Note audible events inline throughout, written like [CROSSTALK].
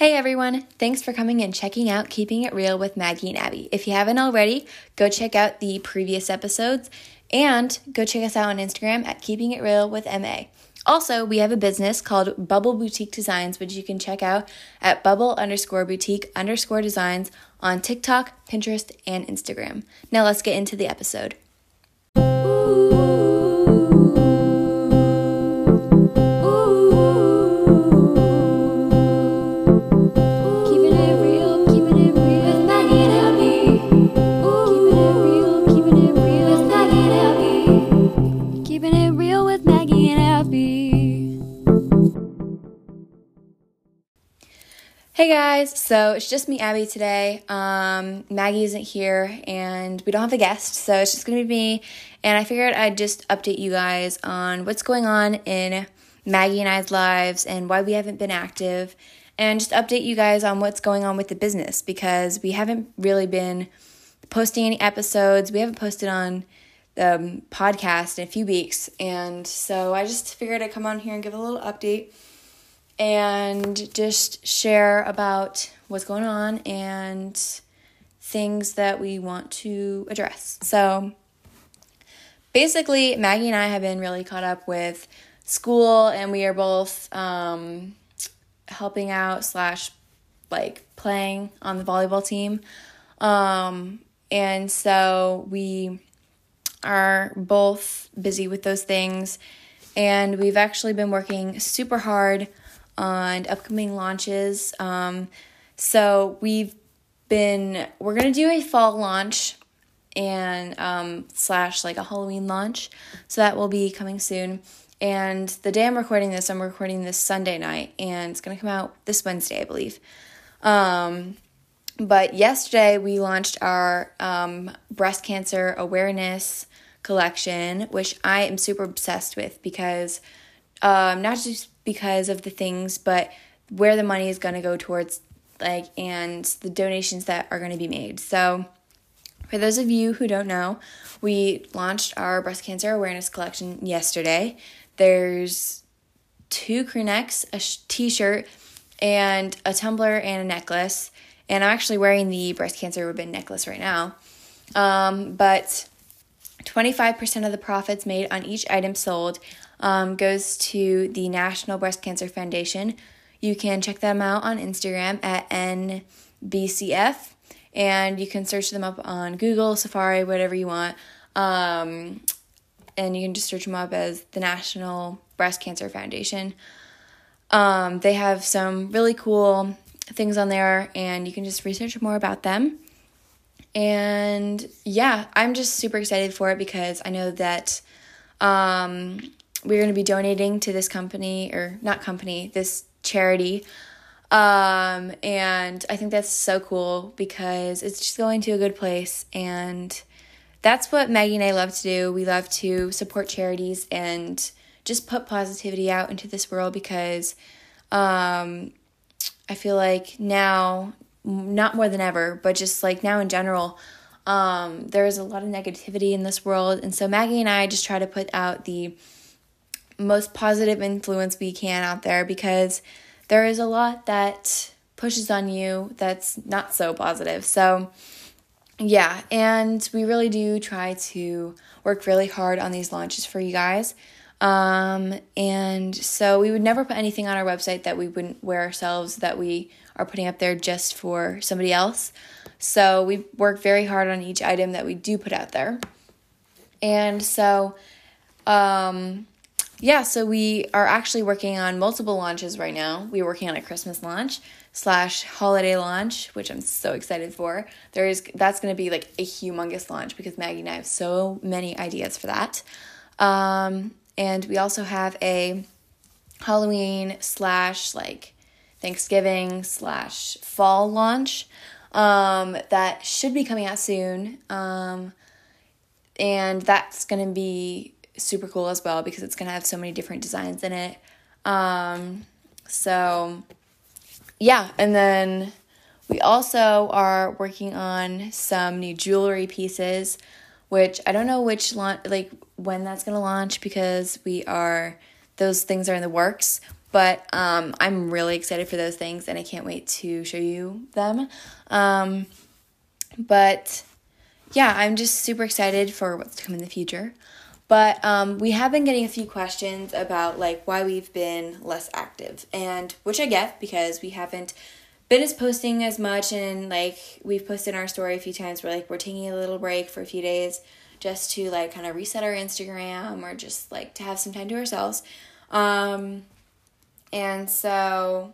Hey everyone, thanks for coming and checking out Keeping It Real with Maggie and Abby. If you haven't already, go check out the previous episodes and go check us out on Instagram at Keeping It Real with MA. Also, we have a business called Bubble Boutique Designs, which you can check out at bubble underscore boutique underscore designs on TikTok, Pinterest, and Instagram. Now let's get into the episode. Keeping Hey guys, so it's just me, Abby, today. Um, Maggie isn't here and we don't have a guest, so it's just gonna be me. And I figured I'd just update you guys on what's going on in Maggie and I's lives and why we haven't been active, and just update you guys on what's going on with the business because we haven't really been posting any episodes. We haven't posted on the um, podcast in a few weeks, and so I just figured I'd come on here and give a little update and just share about what's going on and things that we want to address. So, basically, Maggie and I have been really caught up with school, and we are both um, helping out slash like playing on the volleyball team. Um, and so we are both busy with those things, and we've actually been working super hard on upcoming launches. Um, so we've been we're gonna do a fall launch and um, slash like a Halloween launch. So that will be coming soon. And the day I'm recording this, I'm recording this Sunday night, and it's gonna come out this Wednesday, I believe. Um, but yesterday we launched our um, breast cancer awareness collection, which I am super obsessed with because um, not just because of the things, but where the money is going to go towards, like, and the donations that are going to be made. So, for those of you who don't know, we launched our breast cancer awareness collection yesterday. There's two crew necks, a sh- t-shirt, and a tumbler and a necklace. And I'm actually wearing the breast cancer ribbon necklace right now. Um, but 25% of the profits made on each item sold um, goes to the National Breast Cancer Foundation. You can check them out on Instagram at NBCF, and you can search them up on Google, Safari, whatever you want. Um, and you can just search them up as the National Breast Cancer Foundation. Um, they have some really cool things on there, and you can just research more about them. And yeah, I'm just super excited for it because I know that um, we're going to be donating to this company, or not company, this charity. Um, and I think that's so cool because it's just going to a good place. And that's what Maggie and I love to do. We love to support charities and just put positivity out into this world because um, I feel like now, not more than ever, but just like now in general, um, there's a lot of negativity in this world. And so Maggie and I just try to put out the most positive influence we can out there because there is a lot that pushes on you that's not so positive. So, yeah, and we really do try to work really hard on these launches for you guys. Um, and so we would never put anything on our website that we wouldn't wear ourselves that we are putting up there just for somebody else. So we work very hard on each item that we do put out there. And so, um, yeah, so we are actually working on multiple launches right now. We're working on a Christmas launch slash holiday launch, which I'm so excited for. There is that's gonna be like a humongous launch because Maggie and I have so many ideas for that. Um, and we also have a Halloween slash like Thanksgiving slash fall launch um, that should be coming out soon. Um, and that's gonna be super cool as well because it's gonna have so many different designs in it. Um, so yeah, and then we also are working on some new jewelry pieces, which I don't know which launch like when that's gonna launch because we are those things are in the works. But um, I'm really excited for those things and I can't wait to show you them. Um, but yeah, I'm just super excited for what's to come in the future. But um, we have been getting a few questions about like why we've been less active, and which I get because we haven't been as posting as much, and like we've posted our story a few times. We're like we're taking a little break for a few days just to like kind of reset our Instagram or just like to have some time to ourselves. Um, and so,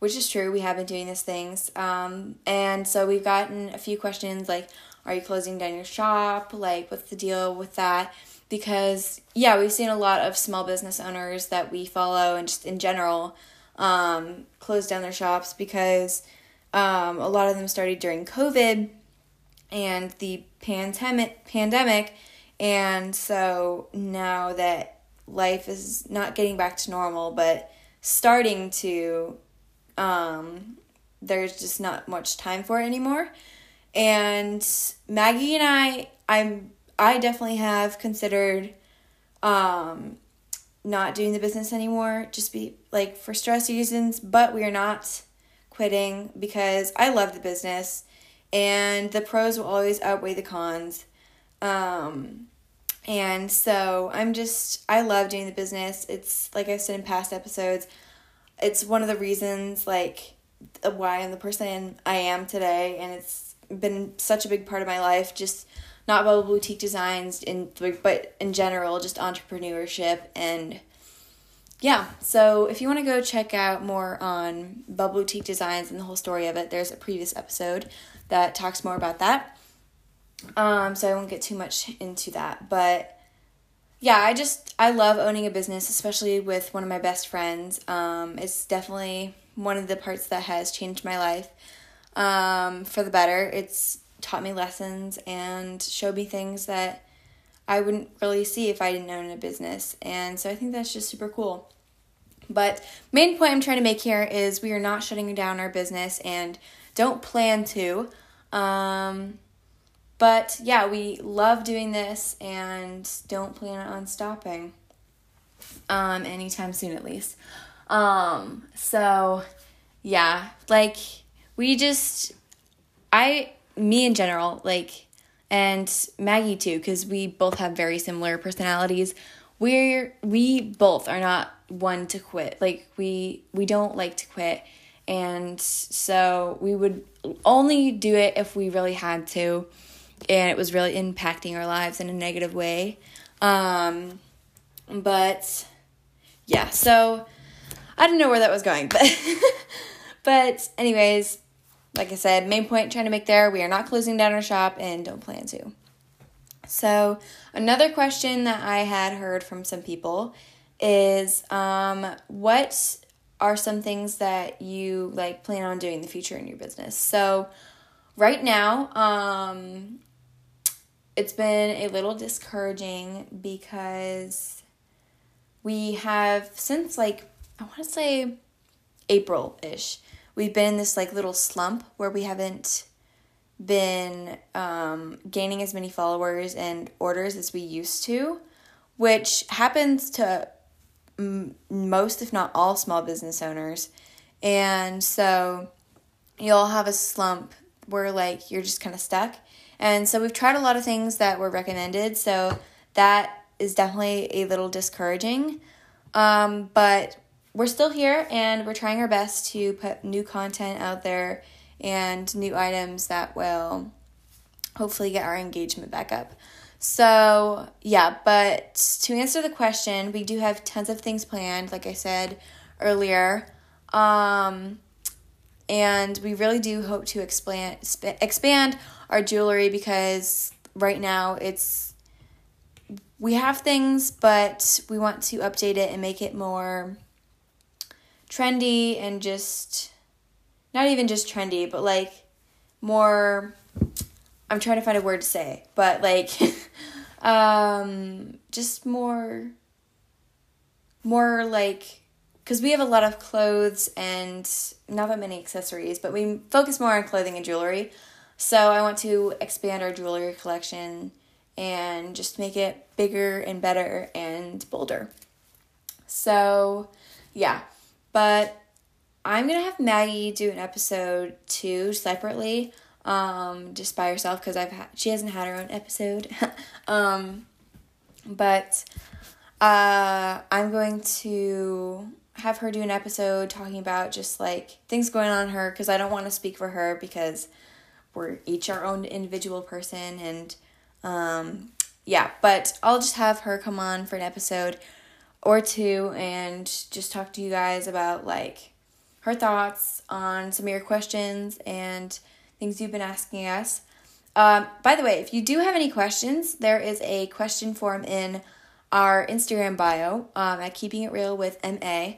which is true, we have been doing these things. Um, and so we've gotten a few questions like, are you closing down your shop? Like, what's the deal with that? Because yeah, we've seen a lot of small business owners that we follow and just in general um, close down their shops because um, a lot of them started during COVID and the pandemic pandemic. And so now that life is not getting back to normal but starting to um, there's just not much time for it anymore. And maggie and i i'm I definitely have considered um, not doing the business anymore, just be like for stress reasons, but we are not quitting because I love the business and the pros will always outweigh the cons. Um, and so I'm just, I love doing the business. It's like I've said in past episodes, it's one of the reasons, like, why I'm the person I am today. And it's been such a big part of my life. Just not Bubble Boutique Designs in but in general just entrepreneurship and yeah, so if you want to go check out more on Bubble Boutique Designs and the whole story of it, there's a previous episode that talks more about that. Um, so I won't get too much into that, but yeah, I just I love owning a business, especially with one of my best friends. Um, it's definitely one of the parts that has changed my life um, for the better. It's taught me lessons and showed me things that I wouldn't really see if I didn't own a business. And so I think that's just super cool. But main point I'm trying to make here is we are not shutting down our business and don't plan to. Um, but yeah, we love doing this and don't plan on stopping um, anytime soon, at least. Um, so yeah, like we just, I me in general, like, and Maggie too, because we both have very similar personalities. We're we both are not one to quit. Like we we don't like to quit, and so we would only do it if we really had to, and it was really impacting our lives in a negative way. Um, but yeah, so I don't know where that was going, [LAUGHS] but but anyways, like I said, main point trying to make there, we are not closing down our shop and don't plan to. So, another question that I had heard from some people is um, what are some things that you like plan on doing in the future in your business? So, right now, um, it's been a little discouraging because we have since like I want to say April ish we've been in this like little slump where we haven't been um, gaining as many followers and orders as we used to, which happens to m- most, if not all, small business owners. And so you'll have a slump where like you're just kind of stuck. And so we've tried a lot of things that were recommended. So that is definitely a little discouraging. Um, but we're still here and we're trying our best to put new content out there and new items that will hopefully get our engagement back up. So, yeah, but to answer the question, we do have tons of things planned, like I said earlier. Um, and we really do hope to expand expand our jewelry because right now it's we have things, but we want to update it and make it more trendy and just not even just trendy, but like more I'm trying to find a word to say, but like [LAUGHS] um just more more like because we have a lot of clothes and not that many accessories, but we focus more on clothing and jewelry. So I want to expand our jewelry collection and just make it bigger and better and bolder. So, yeah. But I'm gonna have Maggie do an episode too separately, um, just by herself because I've had she hasn't had her own episode, [LAUGHS] um, but uh, I'm going to have her do an episode talking about just like things going on her because I don't want to speak for her because we're each our own individual person and um, yeah, but I'll just have her come on for an episode or two and just talk to you guys about like her thoughts on some of your questions and things you've been asking us. Um, by the way, if you do have any questions, there is a question form in our Instagram bio um, at Keeping It Real with MA.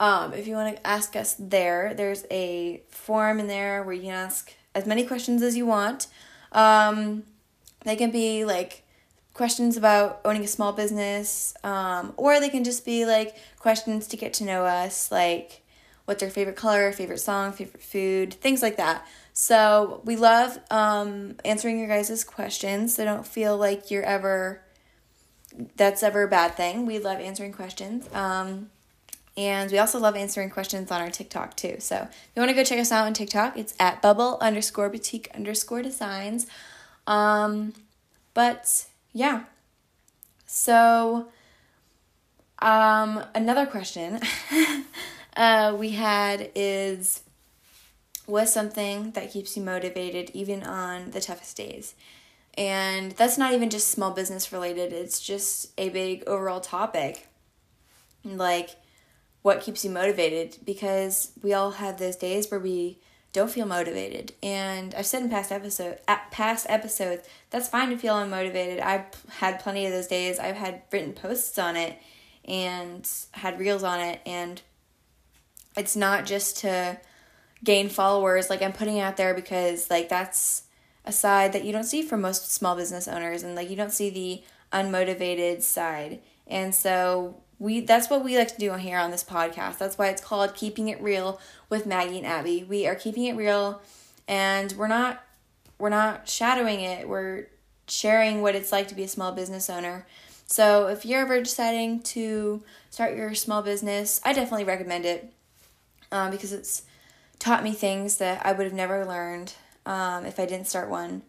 Um, if you want to ask us there, there's a form in there where you can ask as many questions as you want. Um, they can be like questions about owning a small business, um, or they can just be like questions to get to know us, like what's our favorite color, favorite song, favorite food, things like that. So we love um, answering your guys' questions. So don't feel like you're ever that's ever a bad thing. We love answering questions. Um, and we also love answering questions on our TikTok too. So if you want to go check us out on TikTok, it's at bubble underscore boutique underscore designs. Um, but yeah. So um, another question [LAUGHS] uh, we had is what's something that keeps you motivated even on the toughest days? And that's not even just small business related, it's just a big overall topic. Like, what keeps you motivated? Because we all have those days where we don't feel motivated. And I've said in past episode at past episodes, that's fine to feel unmotivated. I've had plenty of those days. I've had written posts on it and had reels on it and it's not just to gain followers like I'm putting out there because like that's a side that you don't see from most small business owners and like you don't see the unmotivated side. And so we that's what we like to do here on this podcast. That's why it's called Keeping It Real with Maggie and Abby. We are keeping it real and we're not we're not shadowing it. We're sharing what it's like to be a small business owner. So if you're ever deciding to start your small business, I definitely recommend it um, because it's taught me things that I would have never learned um, if I didn't start one.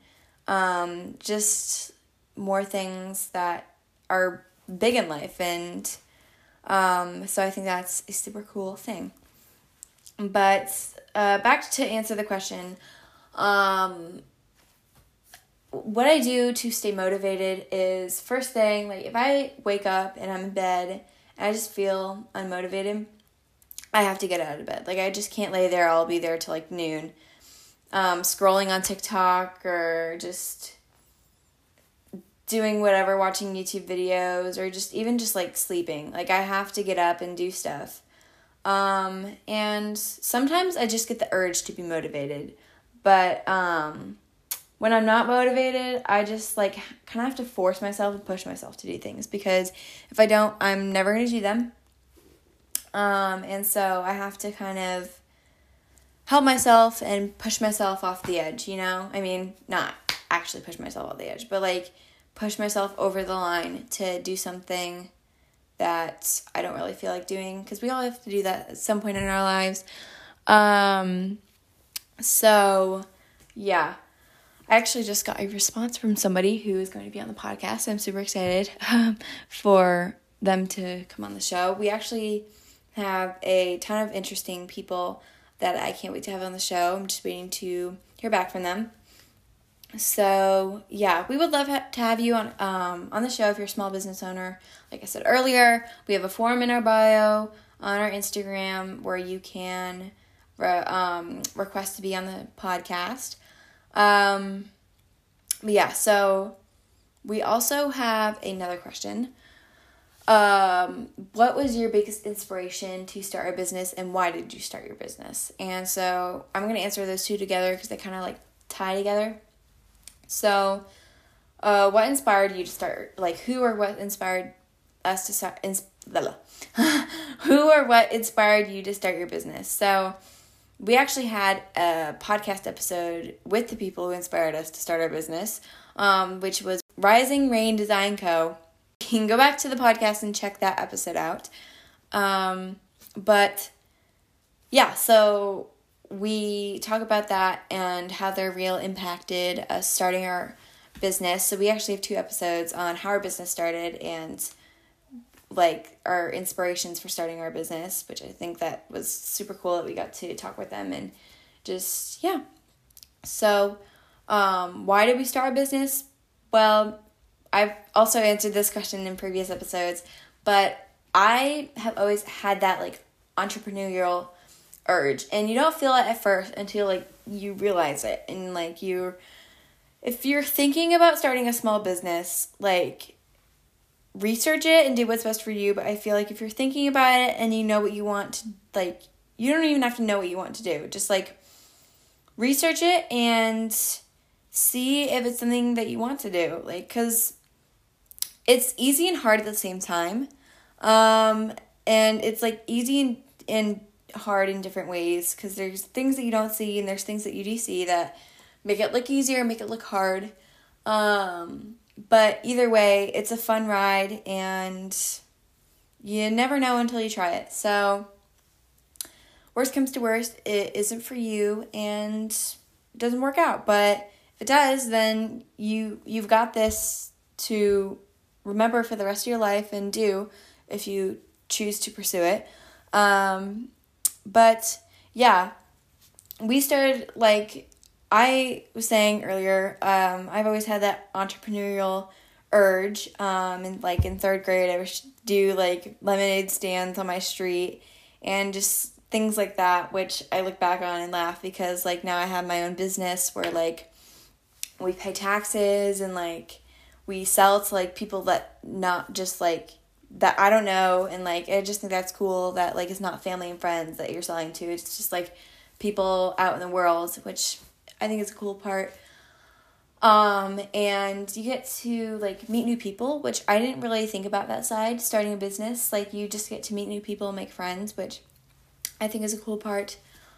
Um, just more things that are big in life. And um, so I think that's a super cool thing. But uh, back to answer the question um, what I do to stay motivated is first thing, like if I wake up and I'm in bed and I just feel unmotivated, I have to get out of bed. Like I just can't lay there. I'll be there till like noon um, scrolling on TikTok or just doing whatever, watching YouTube videos or just even just like sleeping. Like I have to get up and do stuff. Um, and sometimes I just get the urge to be motivated. But um, when I'm not motivated, I just like kind of have to force myself and push myself to do things because if I don't, I'm never going to do them. Um, and so I have to kind of help myself and push myself off the edge, you know? I mean, not actually push myself off the edge, but like push myself over the line to do something that I don't really feel like doing because we all have to do that at some point in our lives. Um, so, yeah. I actually just got a response from somebody who is going to be on the podcast. I'm super excited um, for them to come on the show. We actually have a ton of interesting people that I can't wait to have on the show. I'm just waiting to hear back from them. So yeah, we would love to have you on um, on the show if you're a small business owner. Like I said earlier, we have a form in our bio on our Instagram where you can re- um, request to be on the podcast. Um, yeah, so we also have another question um, what was your biggest inspiration to start a business and why did you start your business? And so I'm going to answer those two together because they kind of like tie together. So, uh, what inspired you to start? Like, who or what inspired us to start? Ins- [LAUGHS] who or what inspired you to start your business? So, we actually had a podcast episode with the people who inspired us to start our business, um, which was Rising Rain Design Co you can go back to the podcast and check that episode out. Um, but yeah, so we talk about that and how their reel impacted us starting our business. So we actually have two episodes on how our business started and like our inspirations for starting our business, which I think that was super cool that we got to talk with them and just yeah. So, um, why did we start a business? Well, I've also answered this question in previous episodes, but I have always had that like entrepreneurial urge, and you don't feel it at first until like you realize it, and like you, if you're thinking about starting a small business, like research it and do what's best for you. But I feel like if you're thinking about it and you know what you want to like, you don't even have to know what you want to do. Just like research it and see if it's something that you want to do. Like, because it's easy and hard at the same time. Um, and it's like easy and, and hard in different ways because there's things that you don't see and there's things that you do see that make it look easier, make it look hard. Um, but either way, it's a fun ride and you never know until you try it. So, worst comes to worst, it isn't for you and it doesn't work out. But if it does, then you you've got this to remember for the rest of your life and do if you choose to pursue it. Um, but yeah, we started like I was saying earlier, um, I've always had that entrepreneurial urge. Um, and like in third grade, I would do like lemonade stands on my street and just things like that, which I look back on and laugh because like now I have my own business where like we pay taxes and like we sell to like people that not just like that I don't know and like I just think that's cool that like it's not family and friends that you're selling to. It's just like people out in the world, which I think is a cool part. Um, and you get to like meet new people, which I didn't really think about that side. Starting a business, like you just get to meet new people, and make friends, which I think is a cool part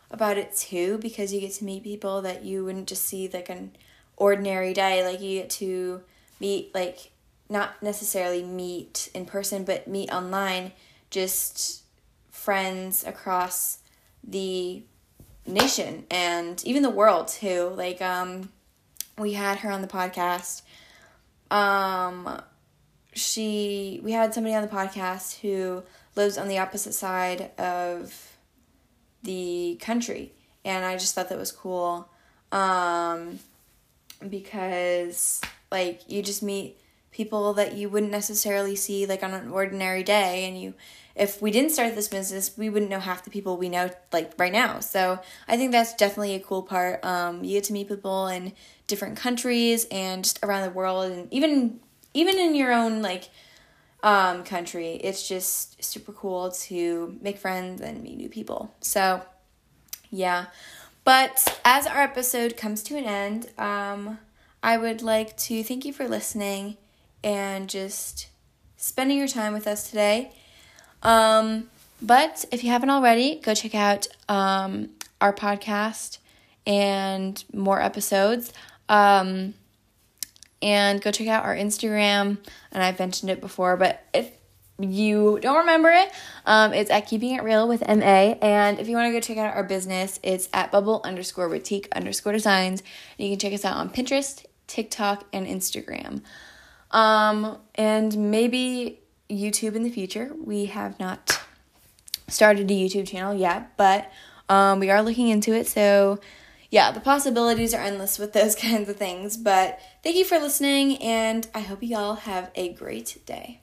about it too, because you get to meet people that you wouldn't just see like an ordinary day. Like you get to meet like not necessarily meet in person, but meet online, just friends across the nation and even the world too. Like um we had her on the podcast. Um she we had somebody on the podcast who lives on the opposite side of the country and I just thought that was cool. Um because like you just meet people that you wouldn't necessarily see like on an ordinary day and you if we didn't start this business, we wouldn't know half the people we know like right now. So I think that's definitely a cool part. Um, you get to meet people in different countries and just around the world, and even even in your own like um, country, it's just super cool to make friends and meet new people. So yeah, but as our episode comes to an end, um, I would like to thank you for listening and just spending your time with us today. Um, but if you haven't already, go check out um, our podcast and more episodes. Um, and go check out our Instagram. And I've mentioned it before, but if you don't remember it, um, it's at Keeping It Real with MA. And if you want to go check out our business, it's at bubble underscore boutique underscore designs. And you can check us out on Pinterest, TikTok, and Instagram. Um, and maybe YouTube in the future. We have not started a YouTube channel yet, but um, we are looking into it. So, yeah, the possibilities are endless with those [LAUGHS] kinds of things. But thank you for listening, and I hope you all have a great day.